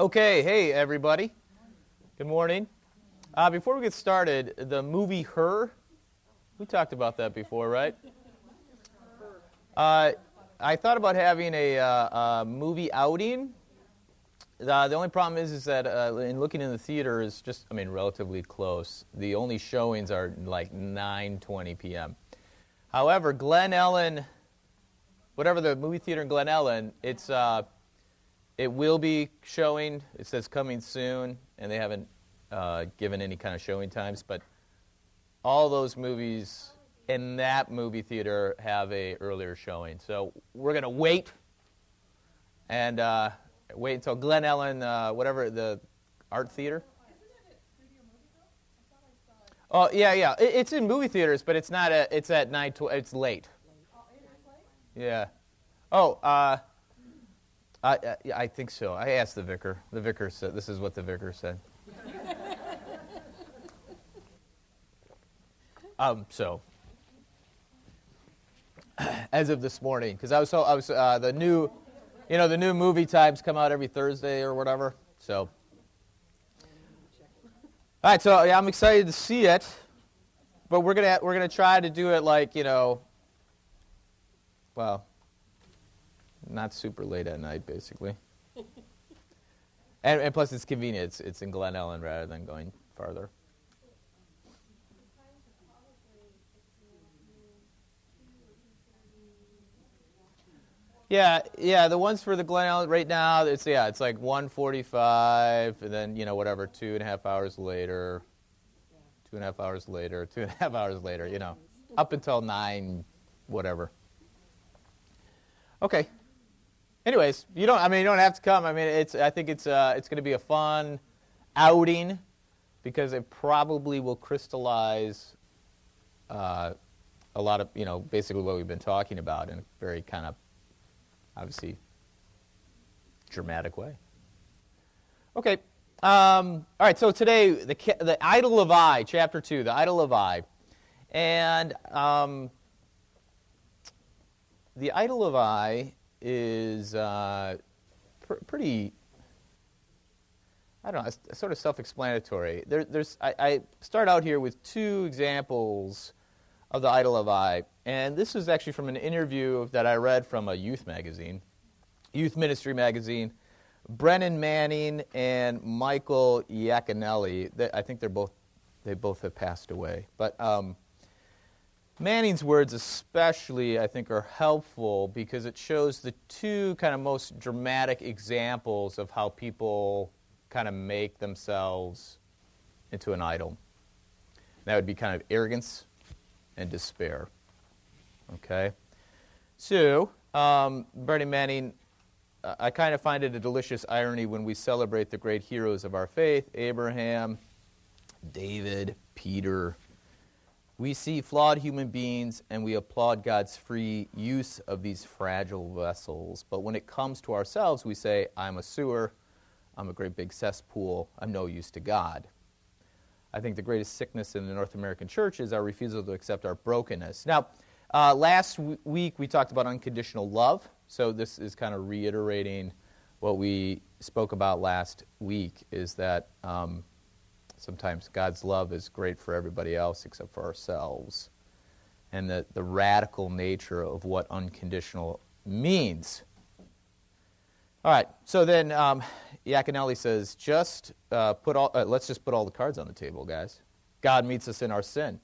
Okay, hey everybody. Good morning. Uh, before we get started, the movie Her, we talked about that before, right? Uh, I thought about having a, uh, a movie outing. Uh, the only problem is, is that uh, in looking in the theater is just, I mean, relatively close. The only showings are like 9:20 p.m. However, Glen Ellyn, whatever the movie theater in Glen Ellyn, it's uh, it will be showing. It says coming soon, and they haven't uh, given any kind of showing times. But all those movies in that movie theater have a earlier showing. So we're going to wait and uh, wait until Glen Ellyn, uh, whatever the art theater. Oh yeah, yeah. It, it's in movie theaters, but it's not. A, it's at nine. Tw- it's late. Yeah. Oh, uh, I, I, I think so. I asked the vicar. The vicar said, "This is what the vicar said." um. So, as of this morning, because I was so I was uh, the new, you know, the new movie times come out every Thursday or whatever. So. All right, so yeah, I'm excited to see it, but we're gonna we're gonna try to do it like you know. Well, not super late at night, basically. and, and plus, it's convenient. It's, it's in Glen Ellyn rather than going farther. Yeah, yeah. The ones for the Glen Ellyn right now, it's yeah, it's like 1:45, and then you know whatever, two and a half hours later, two and a half hours later, two and a half hours later. You know, up until nine, whatever. Okay. Anyways, you don't. I mean, you don't have to come. I mean, it's. I think it's. Uh, it's going to be a fun outing because it probably will crystallize uh, a lot of you know basically what we've been talking about in a very kind of obviously dramatic way. Okay. Um, all right. So today, the the idol of I, chapter two, the idol of I, and um, the idol of I is uh, pr- pretty. I don't know, sort of self-explanatory. There, there's, I, I, start out here with two examples of the idol of I, and this is actually from an interview that I read from a youth magazine, youth ministry magazine. Brennan Manning and Michael Yaconelli. I think they're both, they both have passed away, but. Um, Manning's words, especially, I think, are helpful because it shows the two kind of most dramatic examples of how people kind of make themselves into an idol. That would be kind of arrogance and despair. Okay? So, um, Brennan Manning, I kind of find it a delicious irony when we celebrate the great heroes of our faith Abraham, David, Peter, we see flawed human beings and we applaud God's free use of these fragile vessels. But when it comes to ourselves, we say, I'm a sewer, I'm a great big cesspool, I'm no use to God. I think the greatest sickness in the North American church is our refusal to accept our brokenness. Now, uh, last w- week we talked about unconditional love, so this is kind of reiterating what we spoke about last week is that um, Sometimes God's love is great for everybody else except for ourselves. And the, the radical nature of what unconditional means. All right, so then um, Yaconelli says, just uh, put all, uh, let's just put all the cards on the table, guys. God meets us in our sin.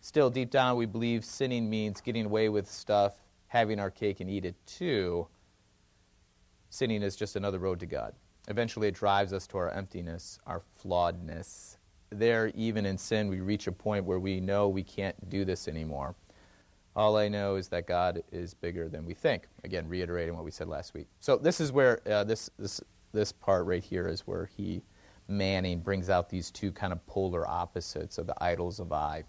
Still, deep down, we believe sinning means getting away with stuff, having our cake and eat it too. Sinning is just another road to God. Eventually, it drives us to our emptiness, our flawedness. There, even in sin, we reach a point where we know we can't do this anymore. All I know is that God is bigger than we think. Again, reiterating what we said last week. So this is where uh, this this this part right here is where he Manning brings out these two kind of polar opposites of the idols of I.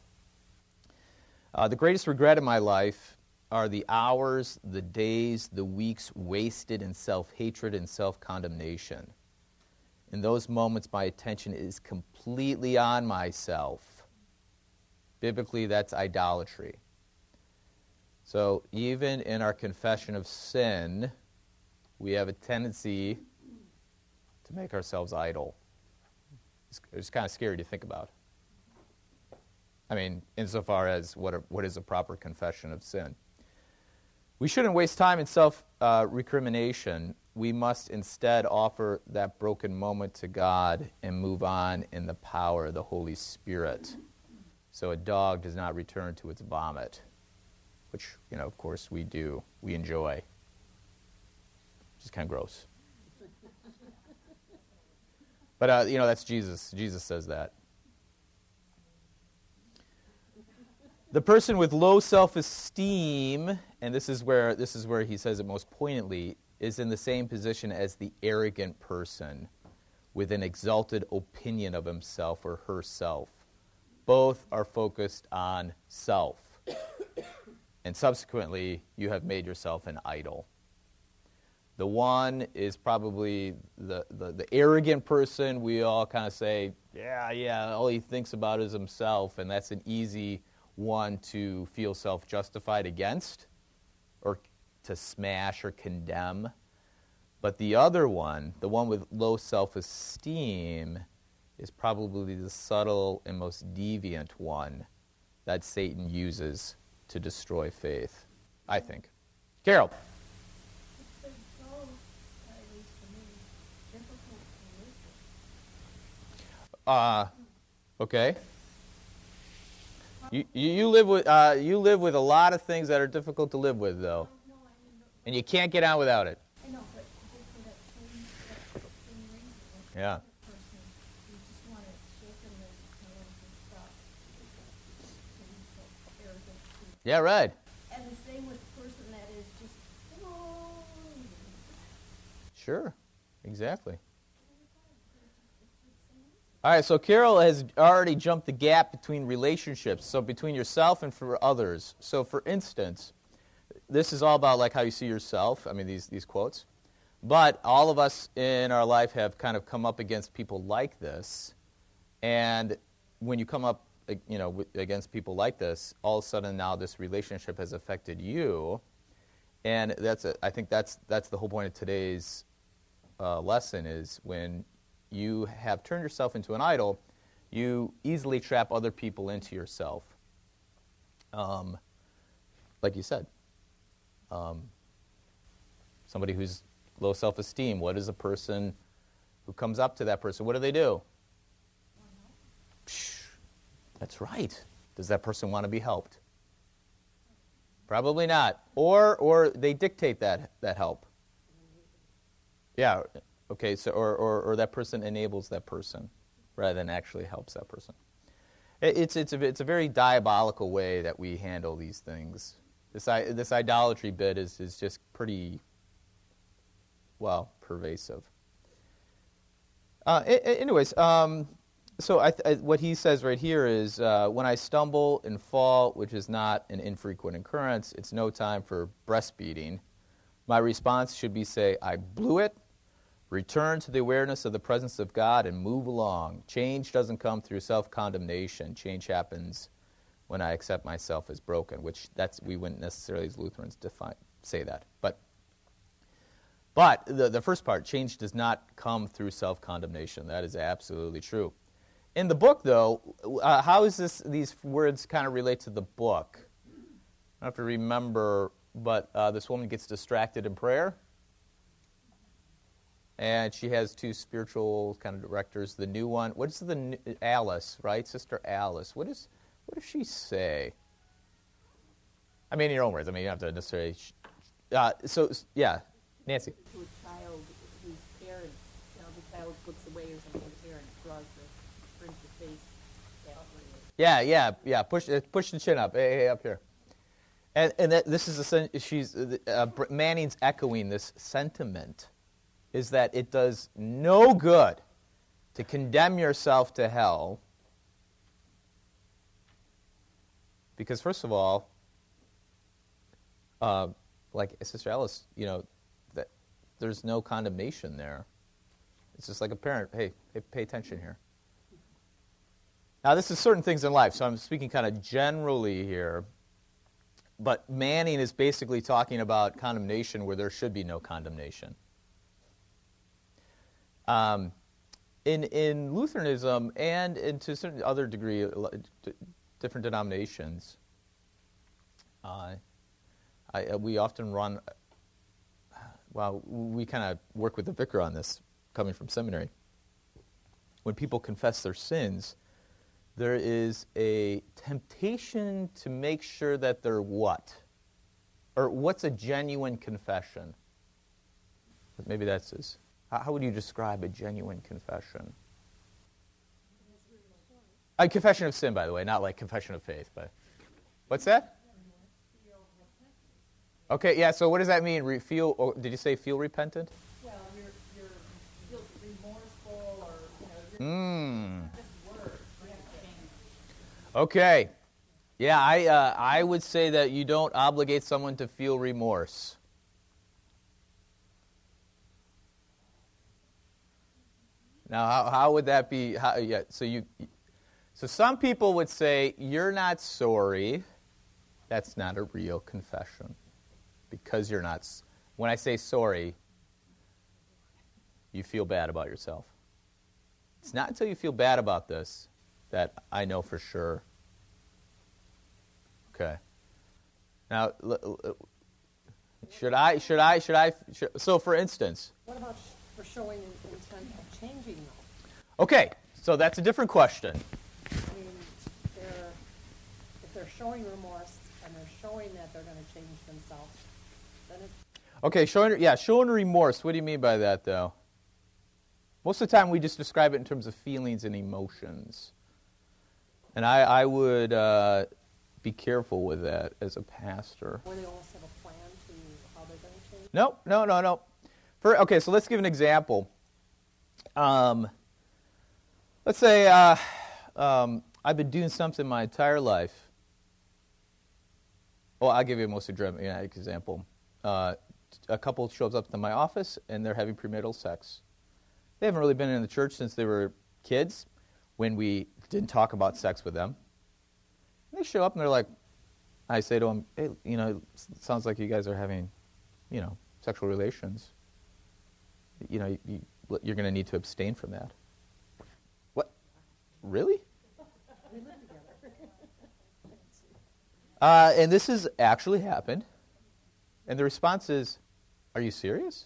Uh, the greatest regret in my life are the hours, the days, the weeks wasted in self hatred and self condemnation. In those moments, my attention is completely on myself. Biblically, that's idolatry. So, even in our confession of sin, we have a tendency to make ourselves idol. It's, it's kind of scary to think about. I mean, insofar as what, what is a proper confession of sin. We shouldn't waste time in self uh, recrimination. We must instead offer that broken moment to God and move on in the power of the Holy Spirit. So a dog does not return to its vomit, which, you know, of course, we do. We enjoy. Which is kind of gross. But, uh, you know, that's Jesus. Jesus says that. The person with low self esteem, and this is, where, this is where he says it most poignantly, is in the same position as the arrogant person with an exalted opinion of himself or herself. Both are focused on self. and subsequently, you have made yourself an idol. The one is probably the, the, the arrogant person. We all kind of say, yeah, yeah, all he thinks about is himself, and that's an easy one to feel self justified against or to smash or condemn. But the other one, the one with low self esteem, is probably the subtle and most deviant one that Satan uses to destroy faith, I think. Carol. Uh, okay. You, you, live with, uh, you live with a lot of things that are difficult to live with, though. And you can't get on without it. Yeah. Yeah, right. And the same with the person that is just. Sure, exactly. All right, so Carol has already jumped the gap between relationships, so between yourself and for others. So, for instance, this is all about like how you see yourself. I mean, these these quotes, but all of us in our life have kind of come up against people like this, and when you come up, you know, against people like this, all of a sudden now this relationship has affected you, and that's a, I think that's that's the whole point of today's uh, lesson is when you have turned yourself into an idol, you easily trap other people into yourself. Um, like you said, um, somebody who's low self esteem, what is a person who comes up to that person? What do they do? Psh, that's right. Does that person want to be helped? Probably not. Or, or they dictate that, that help. Yeah, Okay, so or, or, or that person enables that person rather than actually helps that person. It, it's, it's, a, it's a very diabolical way that we handle these things. This, this idolatry bit is, is just pretty, well, pervasive. Uh, anyways, um, so I I, what he says right here is uh, when I stumble and fall, which is not an infrequent occurrence, it's no time for breastfeeding. My response should be say, I blew it, Return to the awareness of the presence of God and move along. Change doesn't come through self condemnation. Change happens when I accept myself as broken, which that's we wouldn't necessarily as Lutherans define, say that. But but the, the first part, change does not come through self condemnation. That is absolutely true. In the book, though, uh, how does this, these words kind of relate to the book? I don't have to remember, but uh, this woman gets distracted in prayer and she has two spiritual kind of directors. The new one, what is the Alice, right, Sister Alice? What is what does she say? I mean, in your own words. I mean, you don't have to necessarily. Uh, so yeah, Nancy. To a child whose parents, you know, the child looks away or something, the parent draws the brings the face Yeah, yeah, yeah. Push, uh, push the chin up. Hey, hey up here. And and that, this is a she's uh, Manning's echoing this sentiment is that it does no good to condemn yourself to hell because first of all uh, like sister alice you know that there's no condemnation there. It's just like a parent hey, hey pay attention here. Now this is certain things in life so i'm speaking kind of generally here but manning is basically talking about condemnation where there should be no condemnation Um, in, in Lutheranism and, and to a certain other degree, different denominations, uh, I, uh, we often run, well, we kind of work with the vicar on this coming from seminary. When people confess their sins, there is a temptation to make sure that they're what? Or what's a genuine confession? Maybe that's this. How would you describe a genuine confession? A confession of sin, by the way, not like confession of faith, but what's that? Okay, yeah. So what does that mean? Re- feel? Or did you say feel repentant? Well, you're you're feel remorseful, or you know, Mm. just words. You have to change. Okay. Yeah, I uh, I would say that you don't obligate someone to feel remorse. Now, how, how would that be? How, yeah, so you, so some people would say you're not sorry. That's not a real confession, because you're not. When I say sorry, you feel bad about yourself. It's not until you feel bad about this that I know for sure. Okay. Now, should I? Should I? Should I? Should, so, for instance, What about for showing intent changing though? okay. So that's a different question. I mean, they're, if they're showing remorse and they're showing that they're gonna change themselves, then it's, Okay, showing yeah, showing remorse. What do you mean by that, though? Most of the time, we just describe it in terms of feelings and emotions, and I, I would uh, be careful with that as a pastor. or they almost have a plan to how they're gonna change. No, no, no, no. For, okay, so let's give an example. Um, let's say uh, um, I've been doing something my entire life. Well, I'll give you a most dramatic example. Uh, a couple shows up to my office and they're having premarital sex. They haven't really been in the church since they were kids when we didn't talk about sex with them. And they show up and they're like, I say to them, hey, you know, it sounds like you guys are having, you know, sexual relations. You know, you, you're going to need to abstain from that. What? Really? Uh, and this has actually happened. And the response is, Are you serious?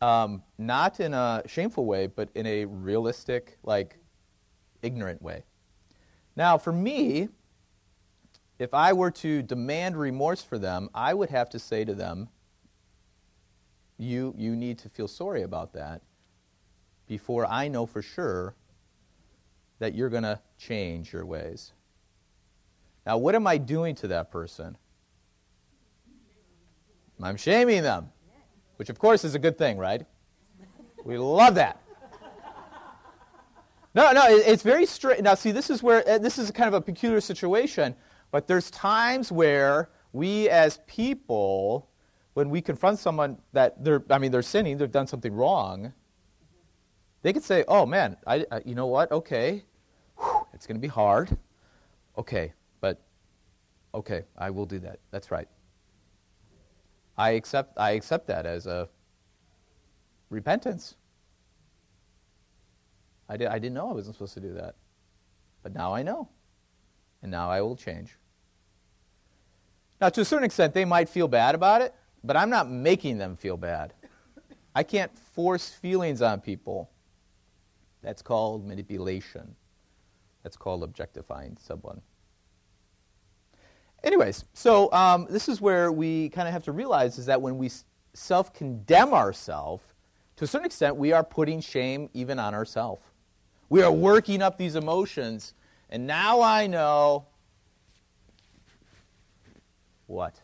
Um, not in a shameful way, but in a realistic, like, ignorant way. Now, for me, if I were to demand remorse for them, I would have to say to them, you, you need to feel sorry about that before I know for sure that you're going to change your ways. Now, what am I doing to that person? I'm shaming them, which of course is a good thing, right? We love that. No, no, it's very straight. Now, see, this is where uh, this is kind of a peculiar situation, but there's times where we as people, when we confront someone that they're, I mean, they're sinning, they've done something wrong, they could say, oh man, I, I, you know what? Okay, Whew, it's going to be hard. Okay, but okay, I will do that. That's right. I accept, I accept that as a repentance. I, did, I didn't know I wasn't supposed to do that. But now I know. And now I will change. Now, to a certain extent, they might feel bad about it, but I'm not making them feel bad. I can't force feelings on people. That's called manipulation. That's called objectifying someone. Anyways, so um, this is where we kind of have to realize is that when we self condemn ourselves, to a certain extent, we are putting shame even on ourselves. We are working up these emotions, and now I know what?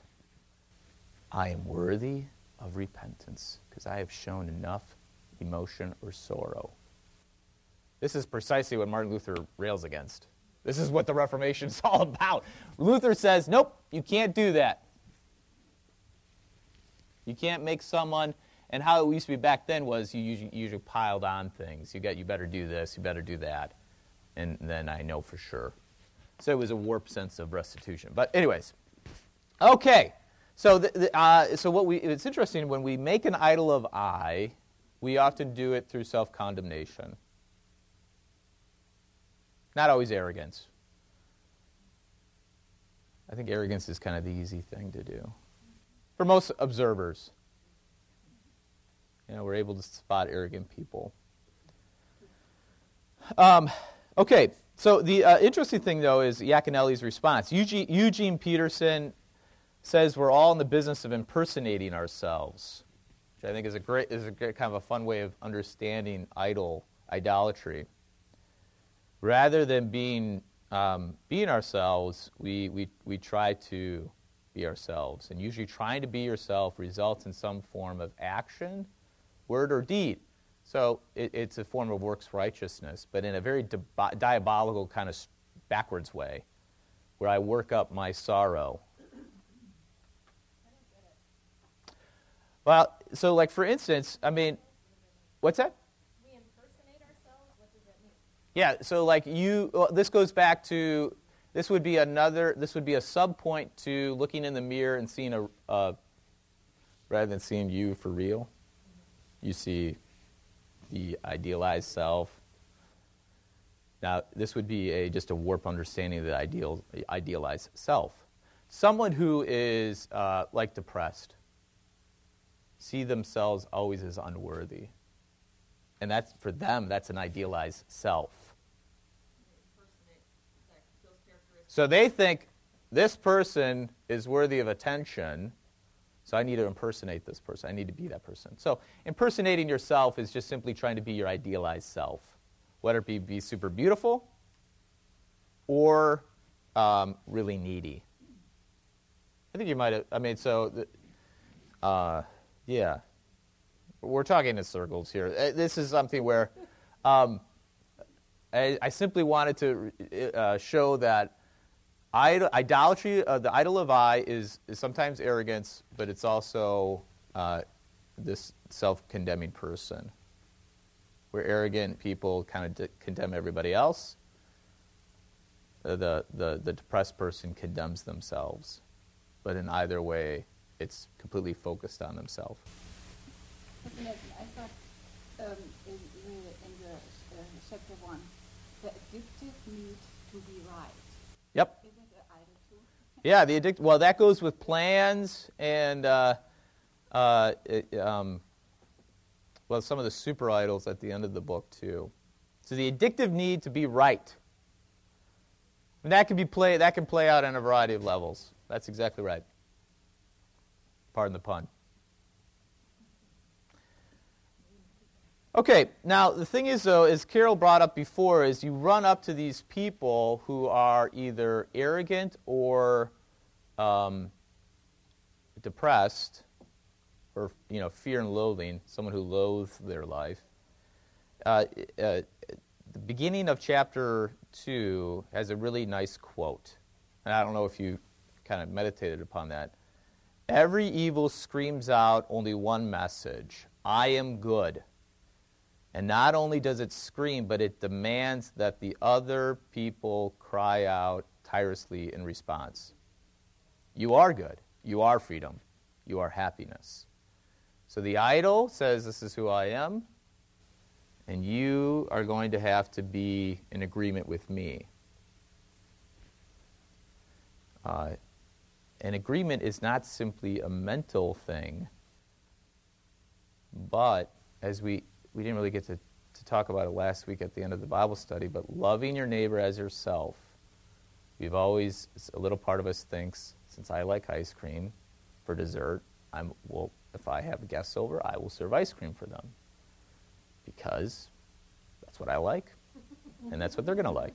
I am worthy of repentance because I have shown enough emotion or sorrow. This is precisely what Martin Luther rails against. This is what the Reformation is all about. Luther says, nope, you can't do that. You can't make someone, and how it used to be back then was you usually, usually piled on things. You got, you better do this, you better do that, and then I know for sure. So it was a warped sense of restitution. But anyways, okay. So the, the, uh, so what we it's interesting when we make an idol of I, we often do it through self condemnation. Not always arrogance. I think arrogance is kind of the easy thing to do. For most observers, you know, we're able to spot arrogant people. Um, okay, so the uh, interesting thing, though, is Yaconelli's response. Eugene, Eugene Peterson says we're all in the business of impersonating ourselves, which I think is a great, is a great, kind of a fun way of understanding idol idolatry. Rather than being um, being ourselves, we, we, we try to be ourselves. And usually, trying to be yourself results in some form of action, word, or deed. So it, it's a form of works righteousness, but in a very di- diabolical kind of backwards way, where I work up my sorrow. Well, so like for instance, I mean, what's that? We impersonate ourselves? What does that mean? Yeah, so like you, well, this goes back to, this would be another, this would be a sub point to looking in the mirror and seeing a, uh, rather than seeing you for real, you see the idealized self. Now, this would be a, just a warp understanding of the ideal, idealized self. Someone who is uh, like depressed, see themselves always as unworthy. And that's for them, that's an idealized self. So they think this person is worthy of attention, so I need to impersonate this person. I need to be that person. So impersonating yourself is just simply trying to be your idealized self, whether it be, be super beautiful or um, really needy. I think you might have, I mean, so, the- uh, yeah. We're talking in circles here. Uh, This is something where um, I, I simply wanted to uh, show that idol, idolatry, uh, the idol of I, is, is sometimes arrogance, but it's also uh, this self condemning person. Where arrogant people kind of de- condemn everybody else, the, the, the depressed person condemns themselves. But in either way, it's completely focused on themselves. I thought um, in, in the, in the uh, chapter one, the addictive need to be right. Yep. Is it an idol too? Yeah, the addict. Well, that goes with plans and uh, uh, it, um, well, some of the super idols at the end of the book too. So the addictive need to be right. And that can be play. That can play out on a variety of levels. That's exactly right. Pardon the pun. Okay, now the thing is, though, as Carol brought up before, is you run up to these people who are either arrogant or um, depressed, or you know, fear and loathing, someone who loathes their life. Uh, uh, the beginning of chapter two has a really nice quote, and I don't know if you kind of meditated upon that. Every evil screams out only one message: "I am good." And not only does it scream, but it demands that the other people cry out tirelessly in response. You are good. You are freedom. You are happiness. So the idol says, This is who I am. And you are going to have to be in agreement with me. Uh, an agreement is not simply a mental thing, but as we we didn't really get to, to talk about it last week at the end of the Bible study, but loving your neighbor as yourself. We've always, a little part of us thinks, since I like ice cream for dessert, I'm, well, if I have guests over, I will serve ice cream for them. Because that's what I like, and that's what they're going to like.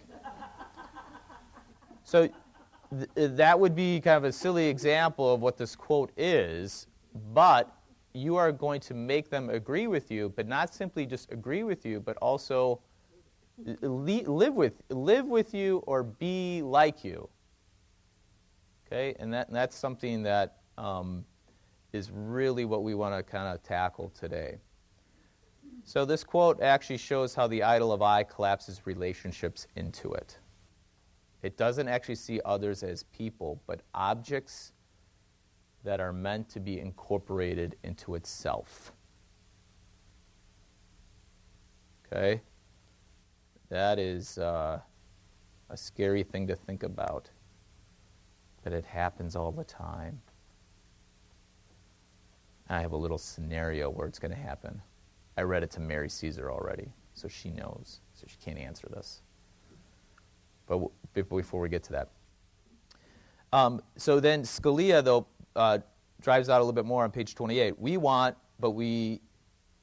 So th- that would be kind of a silly example of what this quote is, but you are going to make them agree with you, but not simply just agree with you, but also li- live with live with you or be like you. Okay, and that and that's something that um, is really what we want to kind of tackle today. So this quote actually shows how the idol of I collapses relationships into it. It doesn't actually see others as people, but objects that are meant to be incorporated into itself. Okay? That is uh, a scary thing to think about, but it happens all the time. I have a little scenario where it's going to happen. I read it to Mary Caesar already, so she knows, so she can't answer this. But before we get to that, um, so then Scalia, though, uh, drives out a little bit more on page 28. We want, but we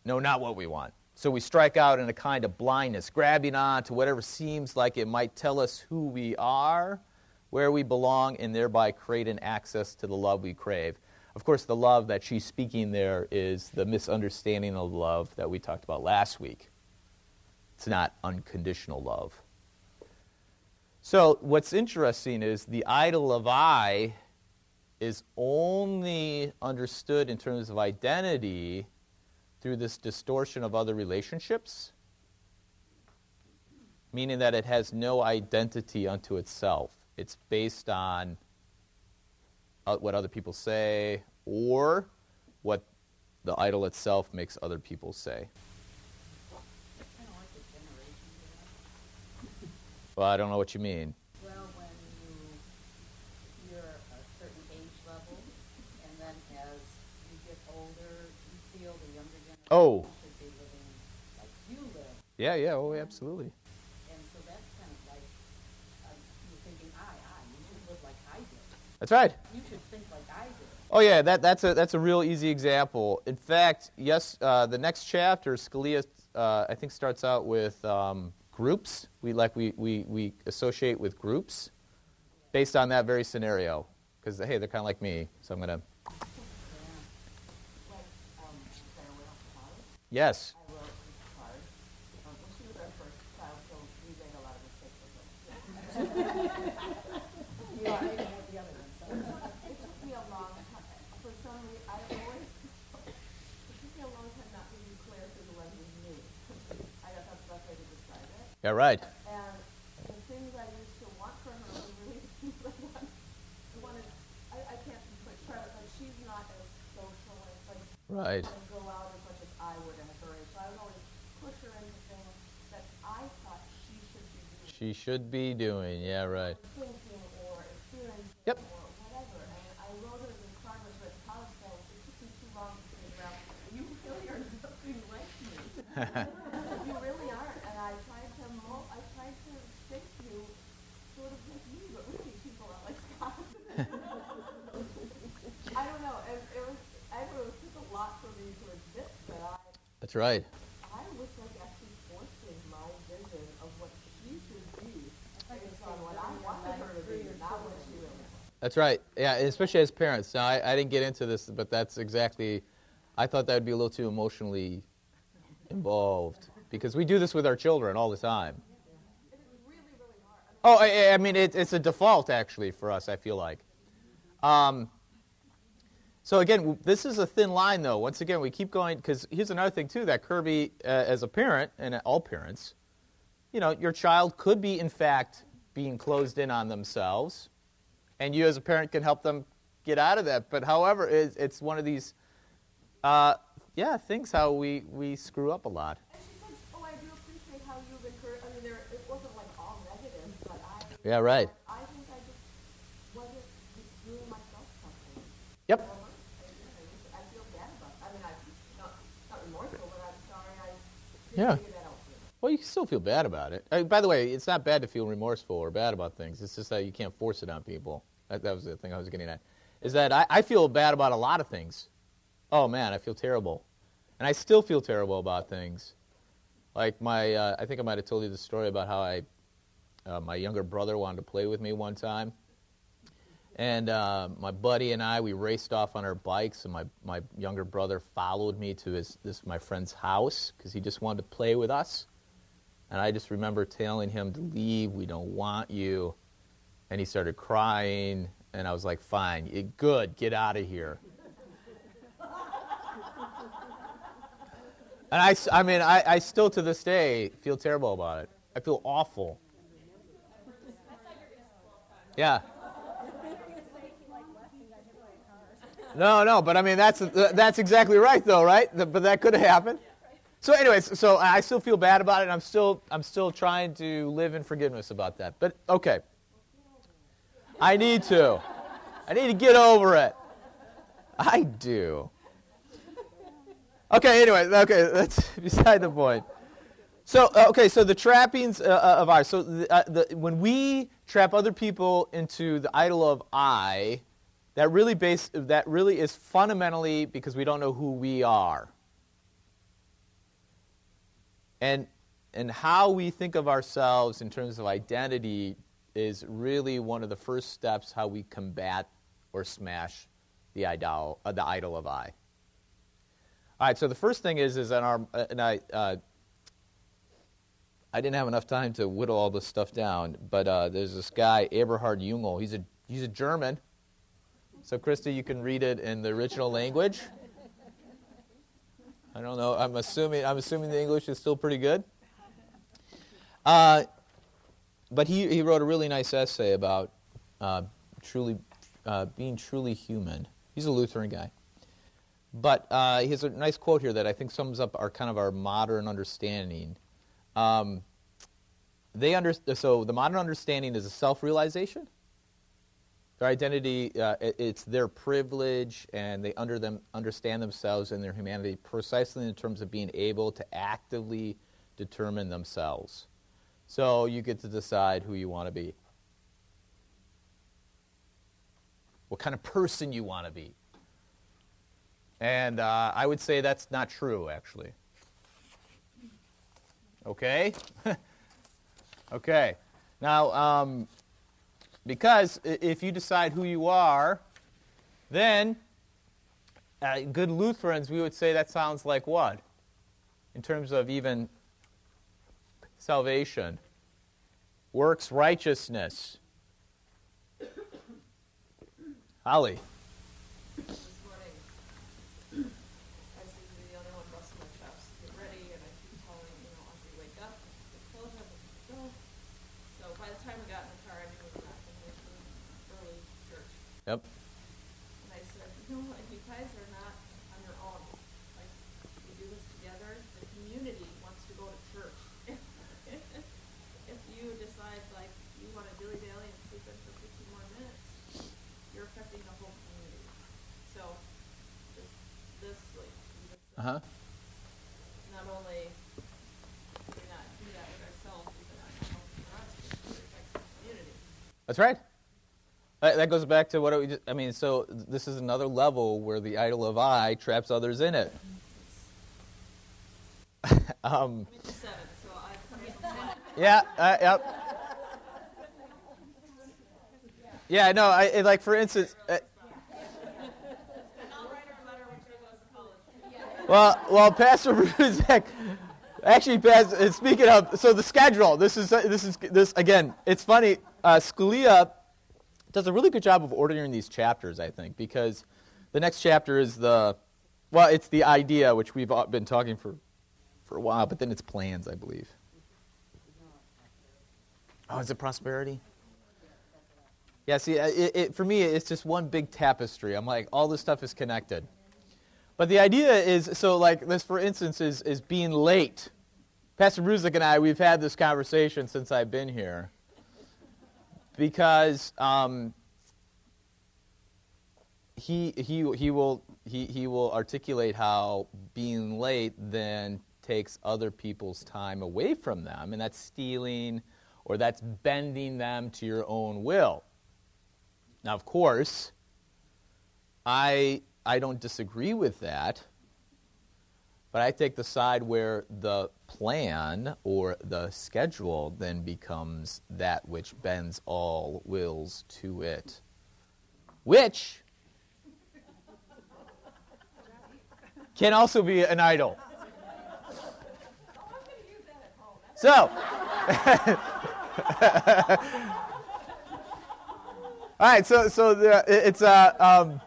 know not what we want. So we strike out in a kind of blindness, grabbing on to whatever seems like it might tell us who we are, where we belong, and thereby create an access to the love we crave. Of course, the love that she's speaking there is the misunderstanding of love that we talked about last week. It's not unconditional love. So, what's interesting is the idol of I is only understood in terms of identity through this distortion of other relationships, meaning that it has no identity unto itself. It's based on uh, what other people say or what the idol itself makes other people say. Kind of like a generation gap. Well, I don't know what you mean. Well, when you, you're a certain age level, and then as you get older, you feel the younger generation Oh. should be living like you live. Yeah, yeah, oh, absolutely. And so that's kind of like, um, you're thinking, I, I, you should live like I did. That's right. You should think like I did. Oh yeah, that, that's a that's a real easy example. In fact, yes, uh, the next chapter, Scalia, uh, I think, starts out with um, groups. We like we, we we associate with groups based on that very scenario because hey, they're kind of like me, so I'm gonna Yeah. Like, um, farewell card. yes. as like, Right. and go out as much as I would at her age. So I would always push her into things that I thought she should be doing. She should be doing. Yeah, right. thinking or experiencing Yep. or whatever. And I wrote her card when she college it took me too long to figure out you really are nothing like me. you really aren't. And I tried to mo- I tried to shape you sort of like me, but really people are like Scott. I don't know. It, it was I don't know, it took a lot for me to admit that I That's right. I actually forcing my vision of what she should be based on what I wanted her to be, not what she really. That's right. Yeah, especially as parents. Now, I, I didn't get into this, but that's exactly. I thought that would be a little too emotionally involved because we do this with our children all the time. It is really, really hard. I mean, Oh, I, I mean, it, it's a default actually for us. I feel like. Um, so again, this is a thin line, though. Once again, we keep going because here's another thing too that Kirby, uh, as a parent and all parents, you know, your child could be in fact being closed in on themselves, and you as a parent can help them get out of that. But however, it's, it's one of these, uh, yeah, things how we we screw up a lot. and she said, "Oh, I do appreciate how you've encouraged." I mean, there it wasn't like all negative, but I. Yeah, right. I think I just wasn't doing myself something. Yep. Well, I, I just- I feel bad about. I mean, I'm not not remorseful, but I'm sorry I didn't Yeah. Well, you still feel bad about it. Uh, by the way, it's not bad to feel remorseful or bad about things. It's just that you can't force it on people. That, that was the thing I was getting at. Is that I, I feel bad about a lot of things. Oh man, I feel terrible, and I still feel terrible about things. Like my, uh, I think I might have told you the story about how I, uh, my younger brother wanted to play with me one time, and uh, my buddy and I we raced off on our bikes, and my, my younger brother followed me to his this my friend's house because he just wanted to play with us. And I just remember telling him to leave. We don't want you. And he started crying. And I was like, fine, good, get out of here. and I, I mean, I, I still to this day feel terrible about it. I feel awful. Yeah. No, no, but I mean that's that's exactly right though, right? Th- But that could have happened. So, anyways, so I still feel bad about it. And I'm still, I'm still trying to live in forgiveness about that. But okay, I need to. I need to get over it. I do. Okay. Anyway, okay. That's beside the point. So, uh, okay. So the trappings uh, uh, of I. So, the, uh, the, when we trap other people into the idol of I, that really base that really is fundamentally because we don't know who we are and and how we think of ourselves in terms of identity is really one of the first steps how we combat or smash the idol uh, the idol of I. All right, so the first thing is is our uh, and I uh, I didn't have enough time to whittle all this stuff down, but uh, there's this guy Eberhard Jungel. He's a he's a German. So Krista, you can read it in the original language. I don't know. I'm assuming I'm assuming the English is still pretty good. Uh, but he, he wrote a really nice essay about uh, truly uh, being truly human. He's a Lutheran guy, but uh, he has a nice quote here that I think sums up our kind of our modern understanding. Um, they under, so the modern understanding is a self-realization their identity, uh, it's their privilege, and they under them, understand themselves and their humanity precisely in terms of being able to actively determine themselves. So you get to decide who you want to be, what kind of person you want to be. And uh, I would say that's not true, actually. Okay? okay. Now, um, because if you decide who you are, then, uh, good Lutherans, we would say that sounds like what? In terms of even salvation, works righteousness. Holly. Yep. And I said, you know what, you guys are not on your own. Like, we do this together. The community wants to go to church. if you decide, like, you want to dilly dally and sleep in for 15 more minutes, you're affecting the whole community. So, this, this like, uh huh. Not only do we not do that with ourselves, but not helping us, but it affects the community. That's right. That goes back to what we just, I mean, so this is another level where the idol of I traps others in it. um, yeah, uh, yep. Yeah, no, I, like for instance. Uh, well, well, Pastor Ruzek, actually, Pastor, speaking of, so the schedule. This is this is this again. It's funny. Uh, Scalia does a really good job of ordering these chapters, I think, because the next chapter is the, well, it's the idea, which we've been talking for, for a while, but then it's plans, I believe. Oh, is it prosperity? Yeah, see, it, it, for me, it's just one big tapestry. I'm like, all this stuff is connected. But the idea is, so like this, for instance, is, is being late. Pastor Bruzik and I, we've had this conversation since I've been here because um, he, he, he, will, he, he will articulate how being late then takes other people's time away from them, and that's stealing or that's bending them to your own will. Now, of course, I, I don't disagree with that, but I take the side where the plan or the schedule then becomes that which bends all wills to it, which can also be an idol. So, all right. So, so it's uh, um,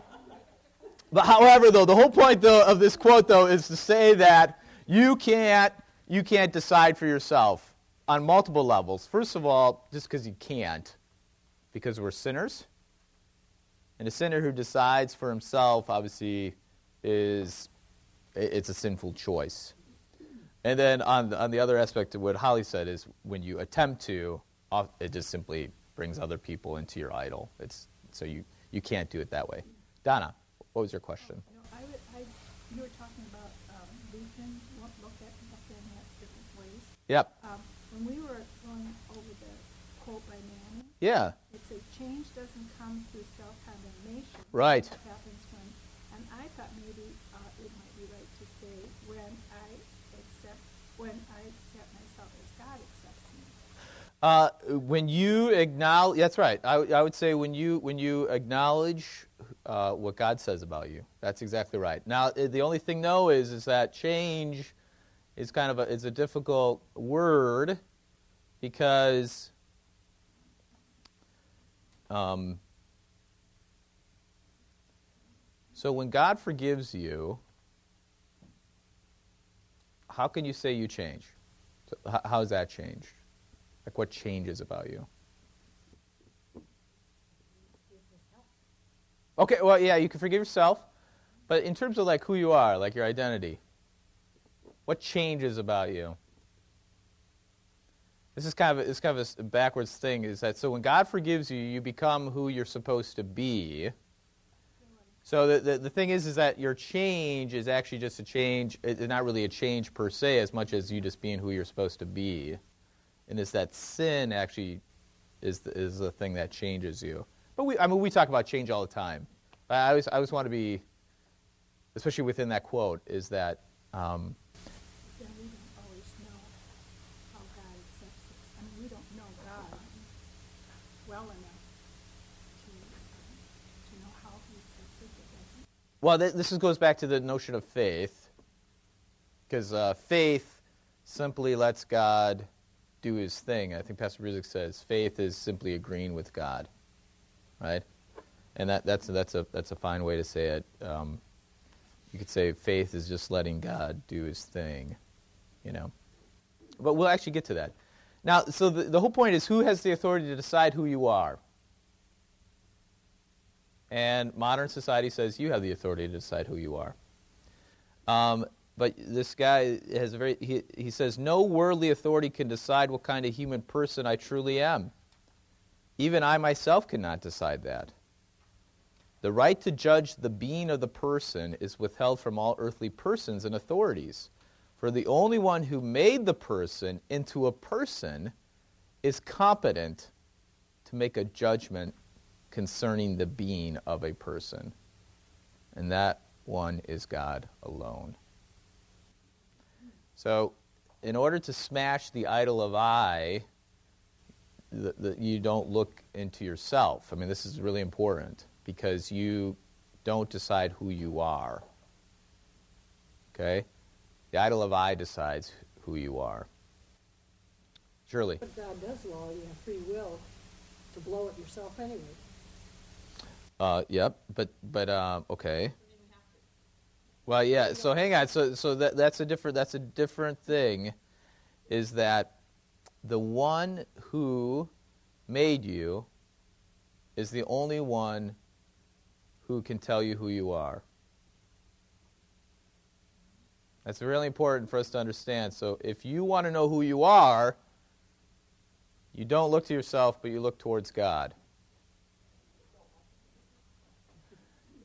but however, though, the whole point though of this quote though is to say that you can't you can't decide for yourself on multiple levels. First of all, just because you can't, because we're sinners. And a sinner who decides for himself, obviously, is it's a sinful choice. And then on the, on the other aspect of what Holly said is when you attempt to, it just simply brings other people into your idol. It's so you you can't do it that way. Donna, what was your question? No, I would, I, you were talking about, um, Lutheran, look, look at, looking at different ways. Yep. Um, when we were going over the quote by Manning, Yeah. it said, change doesn't come through self-condemnation. Right. It happens when, and I thought maybe, uh, it might be right to say, when I accept, when I accept myself as God accepts me. Uh, when you acknowledge, that's right. I, I would say when you when you acknowledge uh, what God says about you, that's exactly right. Now, the only thing though is is that change is kind of a is a difficult word because um, so when God forgives you, how can you say you change? So h- how has that changed? Like what changes about you? Okay, well, yeah, you can forgive yourself, but in terms of like who you are, like your identity, what changes about you? This is kind of a, this is kind of a backwards thing. Is that so? When God forgives you, you become who you're supposed to be. So the, the, the thing is, is that your change is actually just a change. It's not really a change per se, as much as you just being who you're supposed to be. And it's that sin actually is the, is the thing that changes you. But we, I mean, we talk about change all the time. I always, I always want to be, especially within that quote, is that um, Then we don't always know how God accepts us. I mean, we don't know God well enough to, to know how he accepts us or doesn't. Well, th- this is, goes back to the notion of faith, because uh, faith simply lets God do His thing. I think Pastor Ruzick says faith is simply agreeing with God, right? And that, that's that's a that's a fine way to say it. Um, you could say faith is just letting God do His thing, you know. But we'll actually get to that. Now, so the, the whole point is who has the authority to decide who you are? And modern society says you have the authority to decide who you are. Um, but this guy has a very, he, he says, no worldly authority can decide what kind of human person I truly am. Even I myself cannot decide that. The right to judge the being of the person is withheld from all earthly persons and authorities. For the only one who made the person into a person is competent to make a judgment concerning the being of a person. And that one is God alone. So, in order to smash the idol of I, the, the, you don't look into yourself. I mean, this is really important because you don't decide who you are. Okay? The idol of I decides who you are. Surely. But God does allow you have free will to blow it yourself anyway. Uh, yep, but but uh, okay. Well, yeah. So hang on. So so that that's a different that's a different thing, is that the one who made you is the only one who can tell you who you are. That's really important for us to understand. So if you want to know who you are, you don't look to yourself, but you look towards God.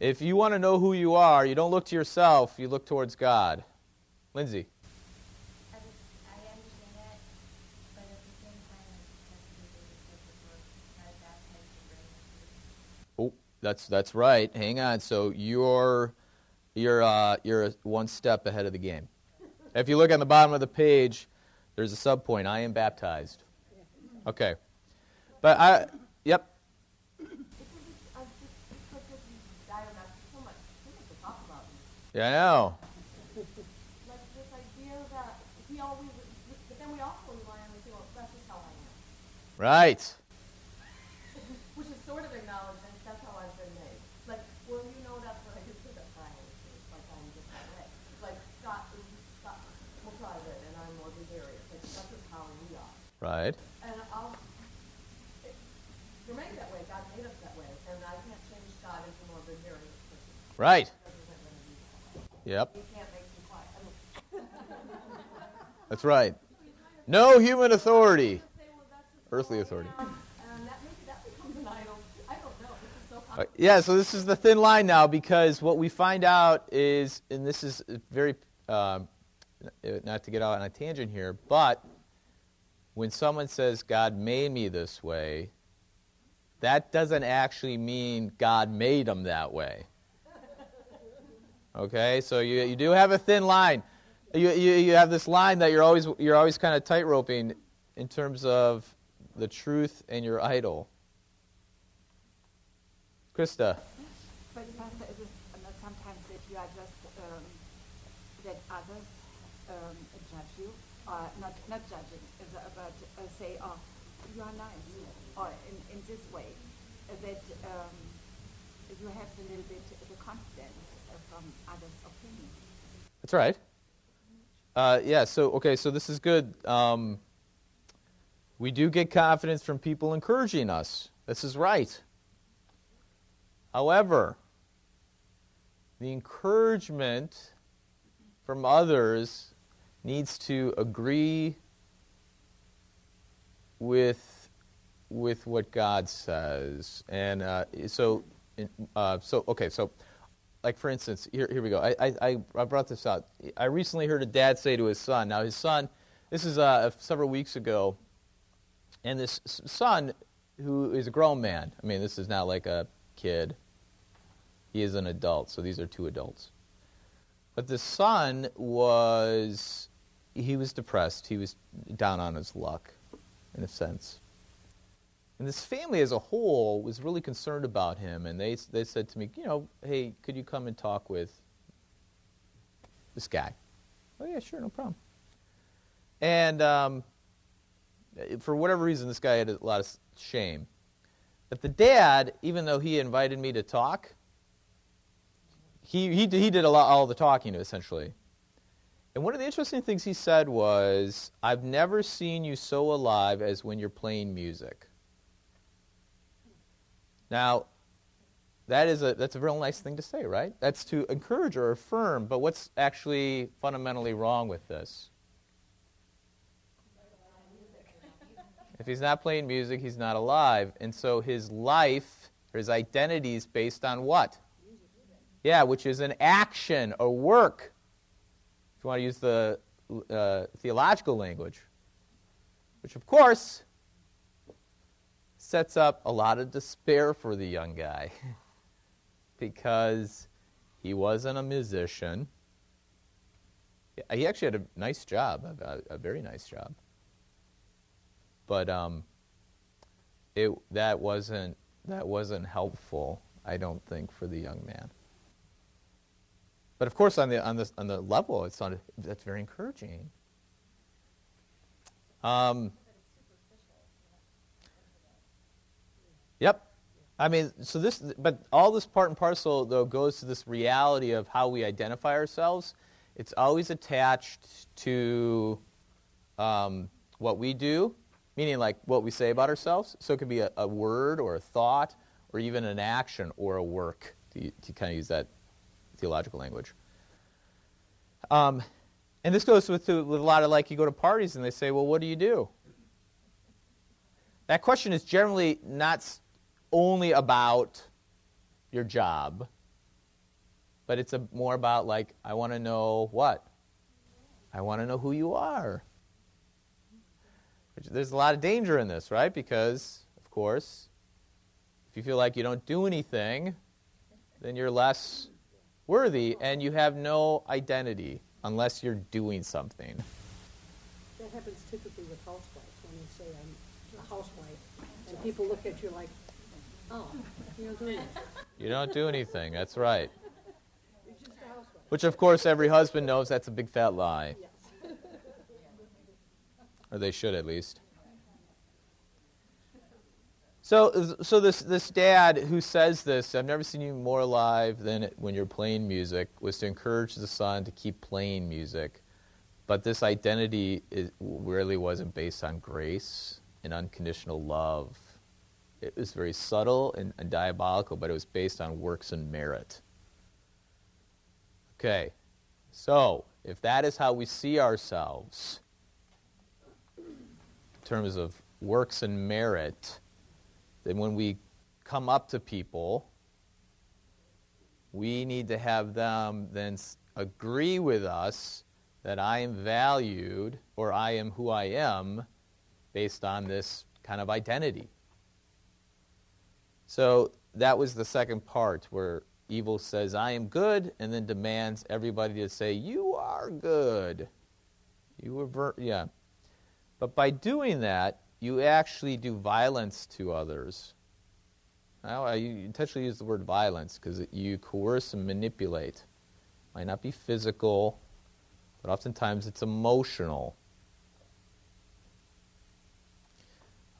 If you want to know who you are, you don't look to yourself, you look towards God. Lindsay. I, just, I understand that, but at the same time, it's necessary to God baptized the brain. Oh, that's that's right. Hang on. So you're you're uh, you're one step ahead of the game. If you look on the bottom of the page, there's a subpoint. I am baptized. Okay, but I yep. Because it's, uh, just because this is dialogue, so much, so much to talk about. Yeah, I know. Like this idea that we always, but then we also rely on the feel, that's just how I am. Right. Which is sort of acknowledging that's how I've been made. Like, well, you know that's what I did to that guy. It's like I'm just that way. Like Scott is Scott more private and I'm more gregarious. Like that's just how we are. Right. And I'll it, you're made that way. God made us that way, and I can't change God into a more gregarious person. Right. That isn't going to be that. Yep. You can't make me quiet. That's right. No human authority. Say, well, that's just Earthly authority. down, And that, maybe that becomes an idol. I don't know. This is so Uh, yeah, so this is the thin line now because what we find out is, and this is very, um, not to get out on a tangent here, but when someone says God made me this way, that doesn't actually mean God made them that way. Okay, so you, you do have a thin line. You, you, you have this line that you're always you're always kind of tightroping in terms of the truth and your idol. Krista. But Pastor, is it sometimes that you are just um, that others um, judge you, or not not judging, is, uh, but uh, say, "Oh, you are nice," or in, in this way, uh, that um, you have a little bit the confidence uh, from others' opinions. That's right. Uh, yeah. So okay. So this is good. Um, we do get confidence from people encouraging us. This is right. However, the encouragement from others needs to agree with with what God says, and uh, so uh, so okay. So like for instance, here, here we go. I, I, I brought this out. I recently heard a dad say to his son. Now his son, this is uh, several weeks ago, and this son, who is a grown man. I mean, this is not like a kid. He is an adult. So these are two adults. But the son was, he was depressed. He was down on his luck, in a sense. And this family as a whole was really concerned about him, and they, they said to me, you know, hey, could you come and talk with this guy? Oh, yeah, sure, no problem. And um, for whatever reason, this guy had a lot of shame. But the dad, even though he invited me to talk, he, he, he did a lot, all the talking, essentially. And one of the interesting things he said was, I've never seen you so alive as when you're playing music. Now, that is a that's a real nice thing to say, right? That's to encourage or affirm. But what's actually fundamentally wrong with this? If he's not playing music, he's not alive, and so his life, or his identity, is based on what? Yeah, which is an action, a work. If you want to use the uh, theological language, which of course sets up a lot of despair for the young guy because he wasn't a musician. He actually had a nice job, a, a very nice job. But um, it, that wasn't that wasn't helpful, I don't think, for the young man. But of course, on the on the on the level, it's not, that's very encouraging. Um, Yep. I mean, so this, but all this part and parcel, though, goes to this reality of how we identify ourselves. It's always attached to um, what we do, meaning like what we say about ourselves. So it could be a, a word or a thought or even an action or a work, to, to kind of use that theological language. Um, and this goes with, with a lot of like you go to parties and they say, well, what do you do? That question is generally not only about your job, but it's a, more about like, I want to know what? I want to know who you are. There's a lot of danger in this, right? Because, of course, if you feel like you don't do anything, then you're less worthy and you have no identity unless you're doing something. That happens typically with housewives, when you say I'm a housewife, and people look at you like, oh, you don't do anything. You don't do anything. That's right. You're just a housewife. Which, of course, every husband knows that's a big fat lie. Yes. or they should at least. So, so this this dad who says this, I've never seen you more alive than when you're playing music, was to encourage the son to keep playing music, but this identity is, really wasn't based on grace and unconditional love. It was very subtle and, and diabolical, but it was based on works and merit. Okay, so if that is how we see ourselves, in terms of works and merit, then when we come up to people, we need to have them then agree with us that I am valued or I am who I am based on this kind of identity. So that was the second part where evil says, I am good, and then demands everybody to say, You are good. You were, ver- yeah. But by doing that, you actually do violence to others. Now, I intentionally use the word violence because you coerce and manipulate. Might not be physical, but oftentimes it's emotional.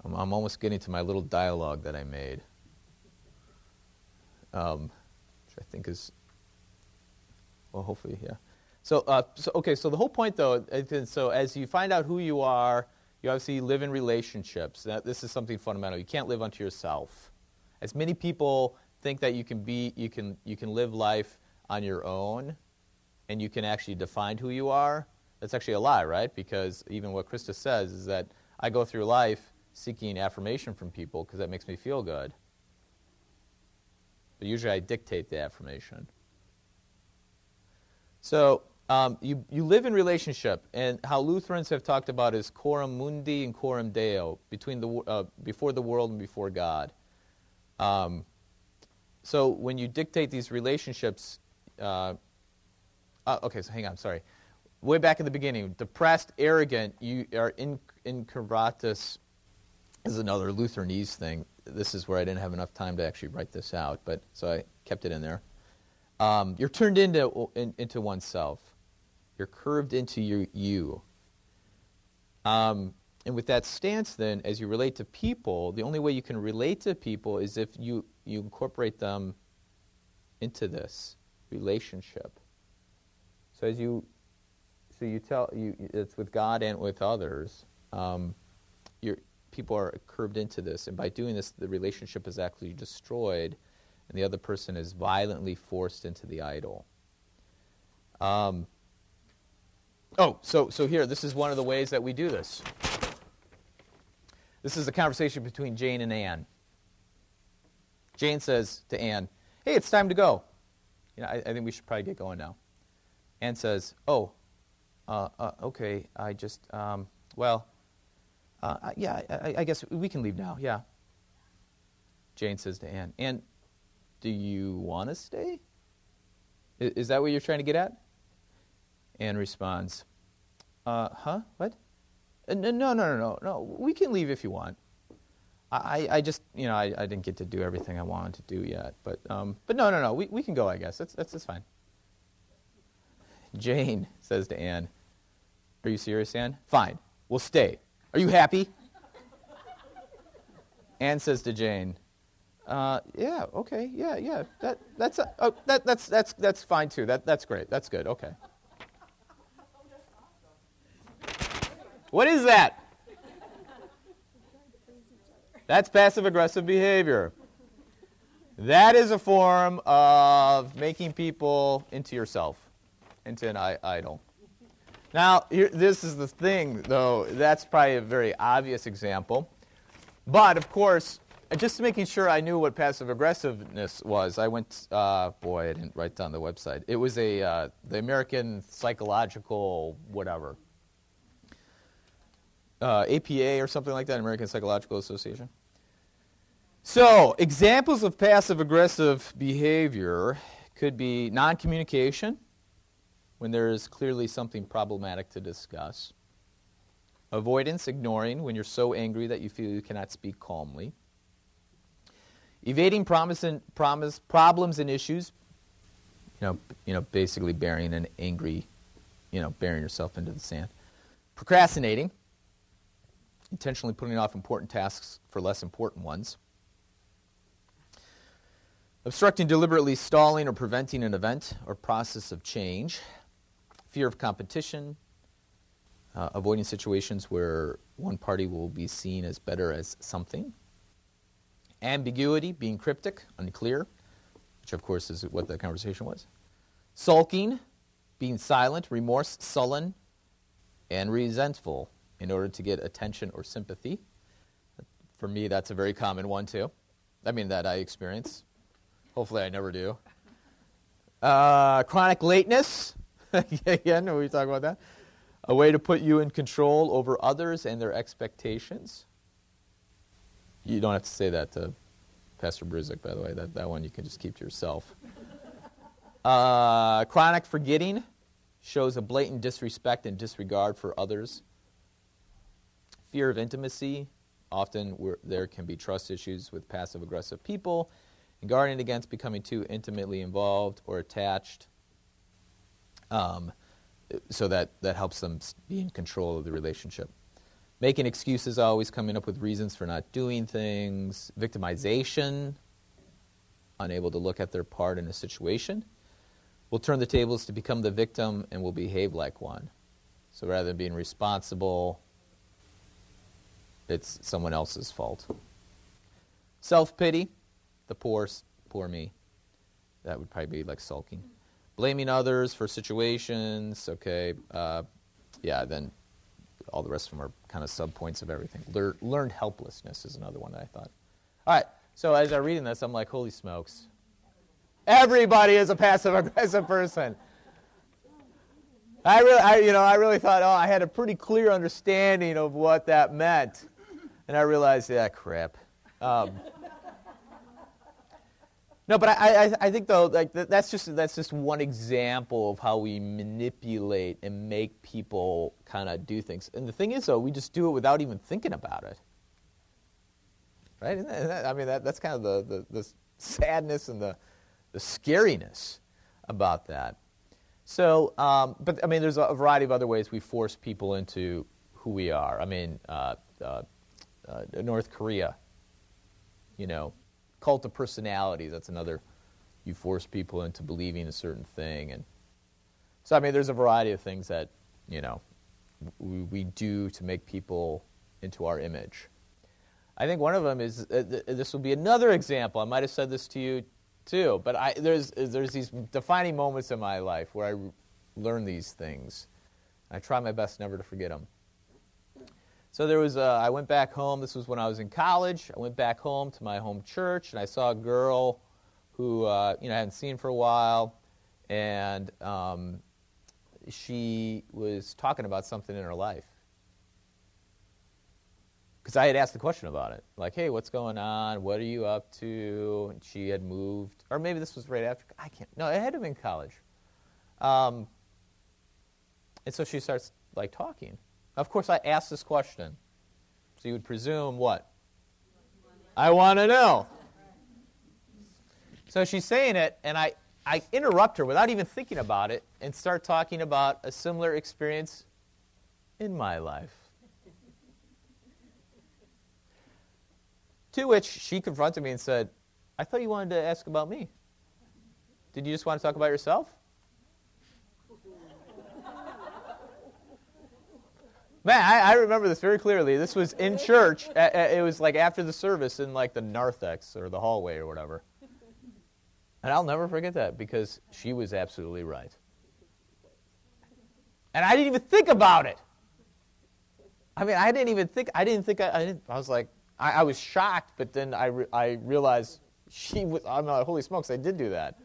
I'm, I'm almost getting to my little dialogue that I made, um, which I think is, well, hopefully, yeah. So, uh, so, okay, so the whole point, though, so as you find out who you are, you obviously live in relationships. That, this is something fundamental. You can't live unto yourself. As many people think that you can be, you can, you can live life on your own, and you can actually define who you are. That's actually a lie, right? Because even what Krista says is that I go through life seeking affirmation from people because that makes me feel good. But usually I dictate the affirmation. So um, you, you live in relationship, and how Lutherans have talked about is coram mundi and coram deo, between the, uh, before the world and before God. Um, so when you dictate these relationships, uh, uh, okay, so hang on, sorry. Way back in the beginning, depressed, arrogant, you are in, incurvatus is another Lutheranese thing. This is where I didn't have enough time to actually write this out, but so I kept it in there. Um, you're turned into in, into oneself. You're curved into your you. Um, and with that stance, then, as you relate to people, the only way you can relate to people is if you, you incorporate them into this relationship. So as you, so you tell you it's with God and with others. Um, you're, people are curved into this, and by doing this, the relationship is actually destroyed, and the other person is violently forced into the idol. Um, oh, so so here, this is one of the ways that we do this. This is a conversation between Jane and Anne. Jane says to Anne, "Hey, it's time to go. You know, I, I think we should probably get going now." Anne says, "Oh, uh, uh, okay. I just, um, well, uh, yeah. I, I guess we can leave now. Yeah." Jane says to Anne, "Anne, do you want to stay? I- Is that what you're trying to get at?" Anne responds, uh, "Huh? What? Uh, No, no, no, no, no. We can leave if you want. I, I just, you know, I, I didn't get to do everything I wanted to do yet. But, um, but no, no, no. We, we can go. I guess that's, that's that's fine." Jane says to Anne, "Are you serious, Anne? Fine. We'll stay. Are you happy?" Anne says to Jane, uh, "Yeah, okay, yeah, yeah. That that's uh, oh, that that's that's that's fine too. That that's great. That's good. Okay." What is that? That's passive aggressive behavior. That is a form of making people into yourself, into an idol. Now, here, this is the thing, though. That's probably a very obvious example. But, of course, just making sure I knew what passive aggressiveness was, I went, uh, boy, I didn't write down the website. It was a, uh, the American Psychological whatever. Uh, APA or something like that, American Psychological Association. So, examples of passive aggressive behavior could be non communication, when there is clearly something problematic to discuss, avoidance, ignoring, when you're so angry that you feel you cannot speak calmly, evading promise and, promise, problems and issues, you know, you know, basically burying an angry, you know, burying yourself into the sand, procrastinating, intentionally putting off important tasks for less important ones. Obstructing, deliberately stalling, or preventing an event or process of change, fear of competition, uh, avoiding situations where one party will be seen as better as something, ambiguity, being cryptic, unclear, which of course is what the conversation was, sulking, being silent, remorse, sullen, and resentful, in order to get attention or sympathy. For me, that's a very common one, too. I mean, that I experience. Hopefully, I never do. Uh, chronic lateness. Again, we talk about that. A way to put you in control over others and their expectations. You don't have to say that to Pastor Bruzik, by the way. That, that one you can just keep to yourself. Uh, chronic forgetting shows a blatant disrespect and disregard for others. Fear of intimacy. Often there can be trust issues with passive aggressive people. And guarding against becoming too intimately involved or attached. Um, so that, that helps them be in control of the relationship. Making excuses, always coming up with reasons for not doing things. Victimization, unable to look at their part in a situation will turn the tables to become the victim and will behave like one. So rather than being responsible, it's someone else's fault. Self pity, the poor, poor me. That would probably be like sulking. Blaming others for situations, okay. Uh, yeah, then all the rest of them are kind of sub points of everything. Lear, learned helplessness is another one that I thought. All right, so as I'm reading this, I'm like, holy smokes. Everybody is a passive aggressive person. I really, I, you know, I really thought, oh, I had a pretty clear understanding of what that meant, and I realized, yeah, crap. Um, no, but I, I, I, think though, like that's just that's just one example of how we manipulate and make people kind of do things. And the thing is, though, we just do it without even thinking about it, right? That, I mean, that, that's kind of the, the, the sadness and the the scariness about that. So, um, but I mean, there's a variety of other ways we force people into who we are. I mean, uh, uh, uh, North Korea, you know, cult of personality. That's another. You force people into believing a certain thing, and so I mean, there's a variety of things that you know we, we do to make people into our image. I think one of them is uh, th- this will be another example. I might have said this to you too. But I, there's, there's these defining moments in my life where I learn these things. I try my best never to forget them. So there was, a, I went back home. This was when I was in college. I went back home to my home church, and I saw a girl who, uh, you know, I hadn't seen for a while, and um, she was talking about something in her life because I had asked the question about it, like, "Hey, what's going on? What are you up to?" And she had moved, or maybe this was right after. I can't. No, it had to have been college. Um, and so she starts like talking. Of course, I asked this question, so you would presume what? I want to know. So she's saying it, and I, I interrupt her without even thinking about it and start talking about a similar experience in my life. To which she confronted me and said, I thought you wanted to ask about me. Did you just want to talk about yourself? Man, I, I, remember this very clearly. This was in church. It was like after the service in like the narthex or the hallway or whatever. And I'll never forget that because she was absolutely right. And I didn't even think about it. I mean, I didn't even think. I didn't think. I, I, didn't, I was like, I, I was shocked, but then I, re- I realized she was, I'm like, holy smokes, I did do that.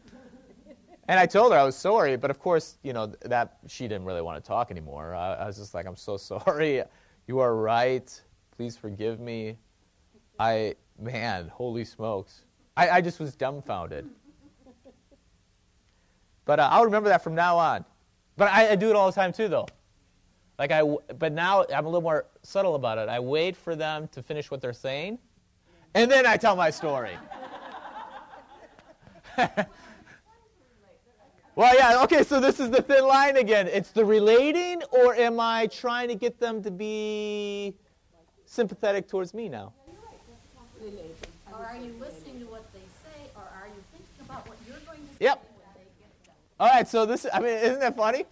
And I told her I was sorry, but of course, you know, that she didn't really want to talk anymore. I, I was just like, I'm so sorry. You are right. Please forgive me. I, man, holy smokes. I, I just was dumbfounded. But uh, I'll remember that from now on. But I, I do it all the time too, though. Like I, but now I'm a little more subtle about it. I wait for them to finish what they're saying, and then I tell my story. well, yeah, okay, so this is the thin line again. It's the relating, or am I trying to get them to be sympathetic towards me now? Or are you listening to what they say, or are you thinking about what you're going to say yep. when they get? All right, so this, I mean, isn't that funny?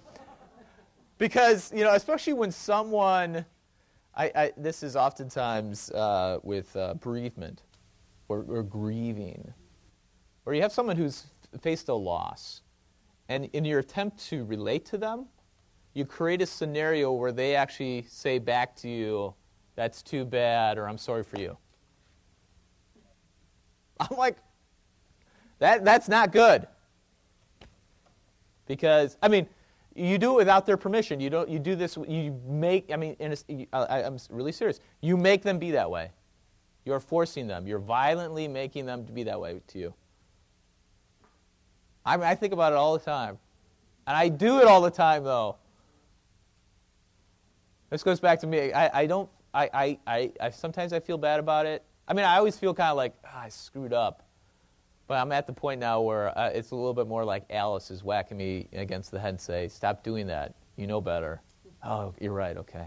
Because, you know, especially when someone, I, I this is oftentimes uh, with uh, bereavement or, or, grieving, or you have someone who's faced a loss, and in your attempt to relate to them, you create a scenario where they actually say back to you, that's too bad, or I'm sorry for you. I'm like, that, that's not good. Because, I mean, you do it without their permission. You don't. You do this. You make. I mean, a, I, I'm really serious. You make them be that way. You're forcing them. You're violently making them to be that way to you. I mean, I think about it all the time, and I do it all the time, though. This goes back to me. I, I don't. I, I, I, I sometimes I feel bad about it. I mean, I always feel kind of like oh, I screwed up. But I'm at the point now where uh, it's a little bit more like Alice is whacking me against the head and say, "Stop doing that. You know better." Oh, you're right. Okay.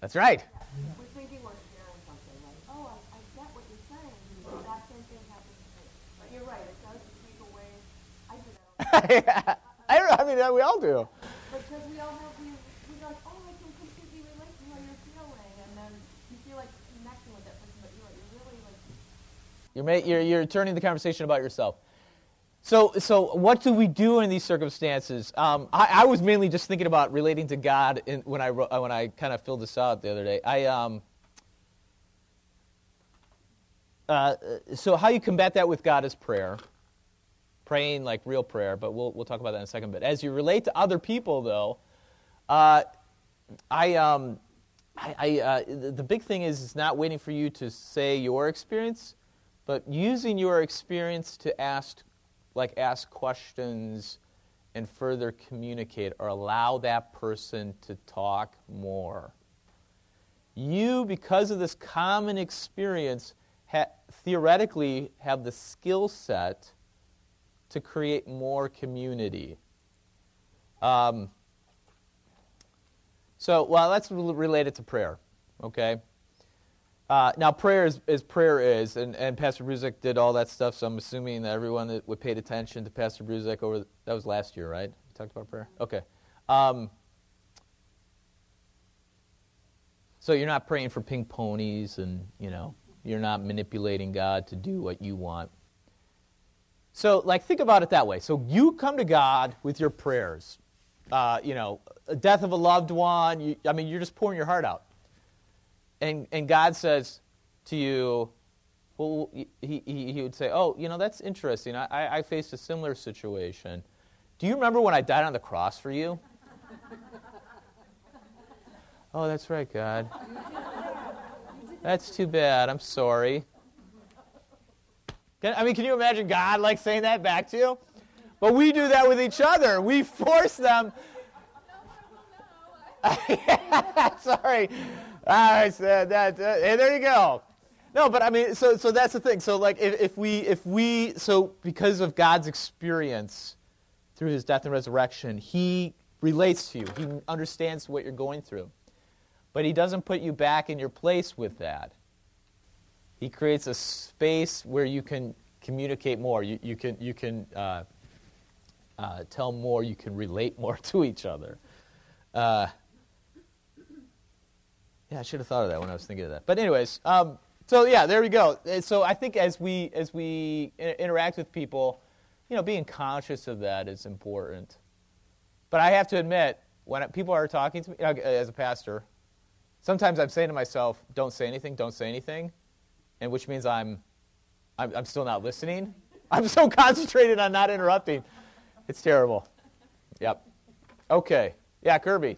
That's right. We're thinking we're sharing something like, oh, I, I get what you're saying. but That same thing happens to me. But you're right. It does take away. I do that. I, I mean, we all do. Because we all have these, we're like, oh, I can completely relate to how you're feeling, and then you feel like connecting with that person, but you're, you're really like. You're, ma- you're, you're turning the conversation about yourself. So, so what do we do in these circumstances? Um, I, I, was mainly just thinking about relating to God in, when I when I kind of filled this out the other day. I um, uh, so how you combat that with God is prayer, praying like real prayer. But we'll we'll talk about that in a second. But as you relate to other people, though, uh, I um, I, I uh, the big thing is not waiting for you to say your experience, but using your experience to ask like ask questions and further communicate or allow that person to talk more. You, because of this common experience, ha- theoretically have the skill set to create more community. Um, so, well, that's related to prayer, okay? Uh, now, prayer is, is, prayer is, and, and Pastor Bruzik did all that stuff. So I'm assuming that everyone that would paid attention to Pastor Bruzik over that was last year, right? We talked about prayer. Okay. Um, so you're not praying for pink ponies, and you know you're not manipulating God to do what you want. So, like, think about it that way. So you come to God with your prayers. Uh, you know, death of a loved one. You, I mean, you're just pouring your heart out and, and God says to you, well, he, he, he would say, oh, you know, that's interesting. I, I faced a similar situation. Do you remember when I died on the cross for you? oh, that's right, God. That's too bad. I'm sorry. I mean, can you imagine God like saying that back to you? But we do that with each other. We force them. Sorry. I said that. Uh, hey, there you go. No, but I mean, so so that's the thing. So like, if, if we if we so because of God's experience through His death and resurrection, He relates to you. He understands what you're going through, but He doesn't put you back in your place with that. He creates a space where you can communicate more. You, you can you can uh, uh, tell more. You can relate more to each other. Uh, yeah, I should have thought of that when I was thinking of that. But anyways, um, so yeah, there we go. So I think as we as we interact with people, you know, being conscious of that is important. But I have to admit, when people are talking to me as a pastor, sometimes I'm saying to myself, "Don't say anything. Don't say anything," and which means I'm I'm, I'm still not listening. I'm so concentrated on not interrupting. It's terrible. Yep. Okay. Yeah, Kirby.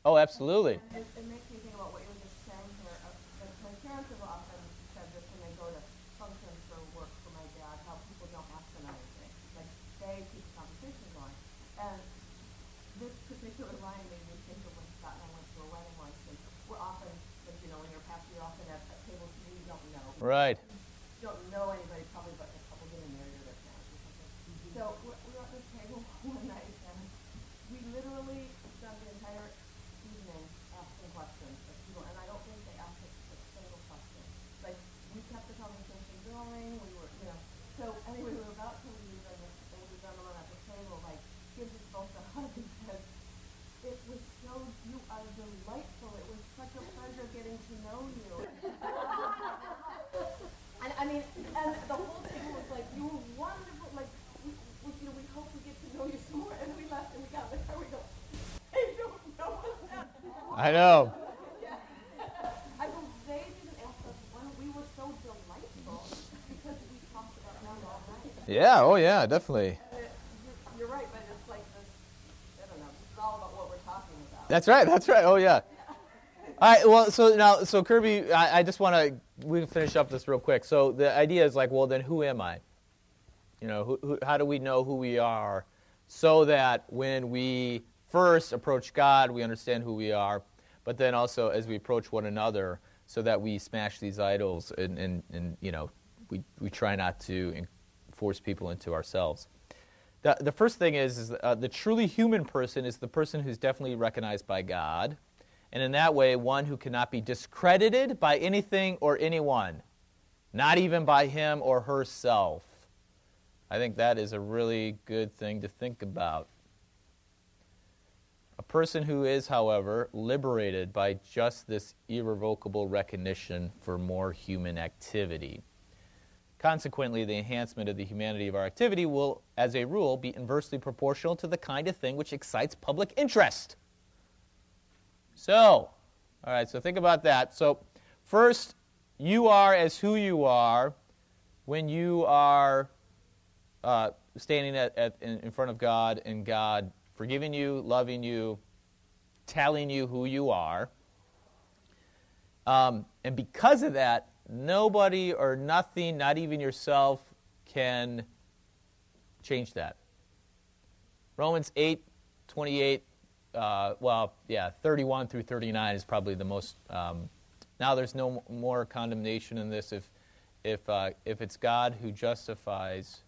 Oh, absolutely. It, it, makes me think about what you were just saying here. Uh, my parents have often said this when they go to functions or work for my dad, how people don't ask them anything. Like, they keep the conversation going. And this particular line made me think of when Scott and I went to a wedding once, and we're often, like, you know, when you're a pastor, you're often at, at tables you don't know. Right. You don't know anybody, probably, but a couple getting married or their parents or something. Mm-hmm. So we were at this table one night, and we literally spent the entire evening asking questions of people, and I don't think they asked us a single question. Like, we kept the conversation going, we were, you know. So anyway, we were about to leave, and this older gentleman at the table, like, gives us both a hug and says, to know you. and I mean, and the whole thing was like, you were wonderful. Like, we, we, you know, we hope we get to know you some more. And we left and we got in the car. We go, I don't know what's happening. I know. I go, they didn't ask us when we were so delightful because we talked about them all night. Yeah, oh yeah, definitely. You're, right, but it's like this. I don't know. It's all about what we're talking about. That's right. That's right. Oh yeah. All right. Well, so now, so Kirby, I, I just want to we can finish up this real quick. So the idea is like, well, then who am I? You know, who, who, how do we know who we are, so that when we first approach God, we understand who we are, but then also as we approach one another, so that we smash these idols and, and, and you know, we, we try not to force people into ourselves. The, the first thing is, is uh, the truly human person is the person who's definitely recognized by God, and in that way, one who cannot be discredited by anything or anyone, not even by him or herself. I think that is a really good thing to think about. A person who is, however, liberated by just this irrevocable recognition for more human activity. Consequently, the enhancement of the humanity of our activity will, as a rule, be inversely proportional to the kind of thing which excites public interest. So, all right, so think about that. So, first, you are as who you are when you are uh, standing at, at, in, front of God and God forgiving you, loving you, telling you who you are. Um, and because of that, nobody or nothing, not even yourself, can change that. Romans 8 28 uh, well, yeah, 31 through 39 is probably the most. Um, now there's no more condemnation in this if, if, uh, if it's God who justifies,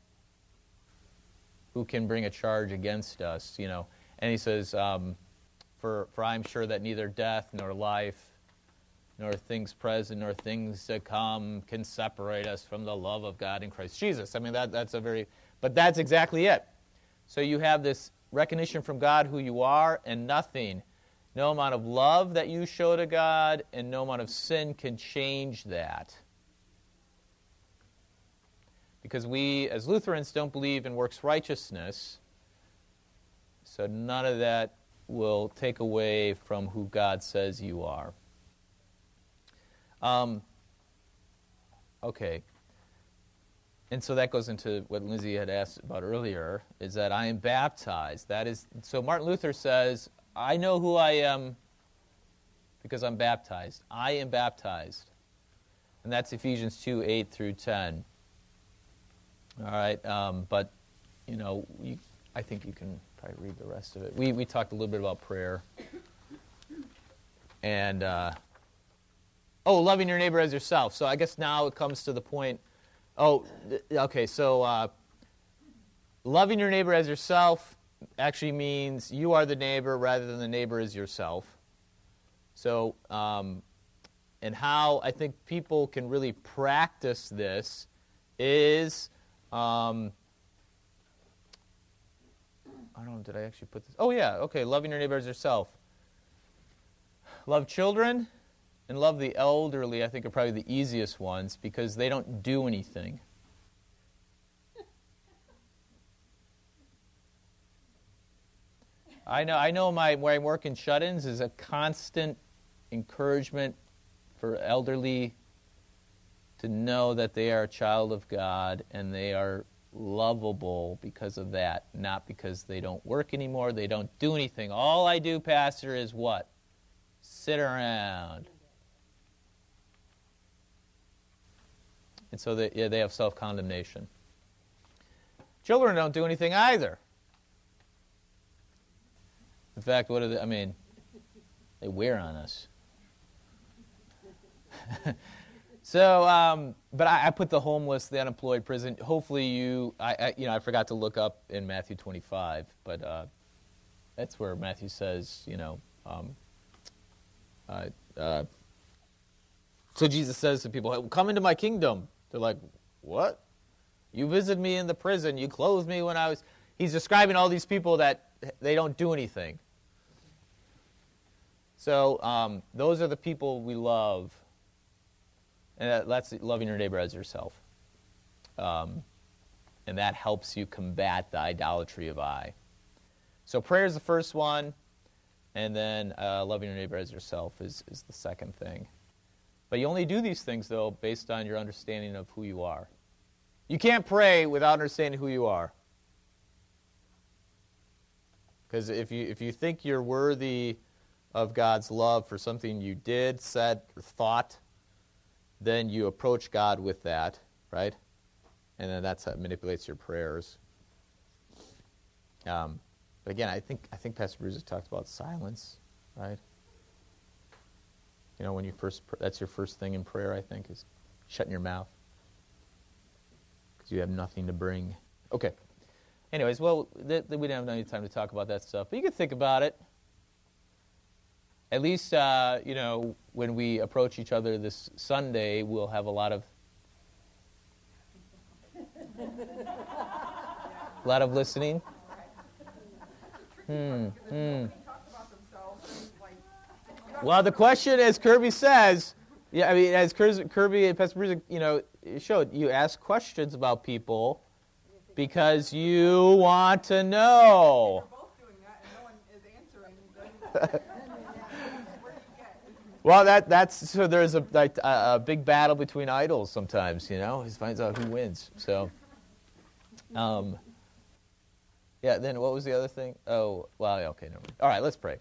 who can bring a charge against us, you know. And he says, um, for, for I'm sure that neither death nor life, nor things present nor things to come can separate us from the love of God in Christ Jesus. I mean, that, that's a very, but that's exactly it. So you have this recognition from God who you are, and nothing, no amount of love that you show to God, and no amount of sin can change that. Because we, as Lutherans, don't believe in works righteousness, so none of that will take away from who God says you are. Um, okay. And so that goes into what Lindsay had asked about earlier, is that I am baptized. That is so Martin Luther says, I know who I am because I'm baptized. I am baptized. And that's Ephesians 2, 8 through 10. All right, um, but, you know, you, I think you can probably read the rest of it. We, we talked a little bit about prayer. And, uh, oh, loving your neighbor as yourself. So I guess now it comes to the point Oh, okay. So uh, loving your neighbor as yourself actually means you are the neighbor rather than the neighbor is yourself. So, um, and how I think people can really practice this is. Um, I don't know, did I actually put this? Oh, yeah, okay. Loving your neighbor as yourself. Love children and love the elderly, I think, are probably the easiest ones because they don't do anything. I know, I know my, where I work in shut ins is a constant encouragement for elderly to know that they are a child of God and they are lovable because of that, not because they don't work anymore, they don't do anything. All I do, Pastor, is what? Sit around. And so they, yeah, they have self condemnation. Children don't do anything either. In fact, what are they? I mean, they wear on us. so, um, but I, I, put the homeless, the unemployed, prison. Hopefully, you, I, I, you know, I forgot to look up in Matthew 25, but uh, that's where Matthew says, you know, um, uh, uh, so Jesus says to people, "Come into my kingdom." They're like, What? You visited me in the prison. You clothed me when I was. He's describing all these people that they don't do anything. So um, those are the people we love, and that's loving your neighbor as yourself. Um, and that helps you combat the idolatry of I. So prayer is the first one, and then uh, loving your neighbor as yourself is, is the second thing. But you only do these things, though, based on your understanding of who you are. You can't pray without understanding who you are. Because if you, if you think you're worthy of God's love for something you did, said, or thought, then you approach God with that, right? And then that's that manipulates your prayers. Um, but again, I think I think Pastor Bruce has talked about silence, right? You know, when you first that's your first thing in prayer. I think is shutting your mouth because you have nothing to bring. Okay. Anyways, well, th- th- we didn't have any time to talk about that stuff, but you can think about it. At least, uh, you know, when we approach each other this Sunday, we'll have a lot of a lot of listening. Hmm. Hmm. Well, the question, as Kirby says, yeah, I mean, as Kirby and Pastor Bruce, you know, showed, you ask questions about people because you want to know. well, that that's so. There's a, a, a big battle between idols sometimes. You know, he finds out who wins. So, um, yeah. Then what was the other thing? Oh, well, okay, no. All right, let's pray.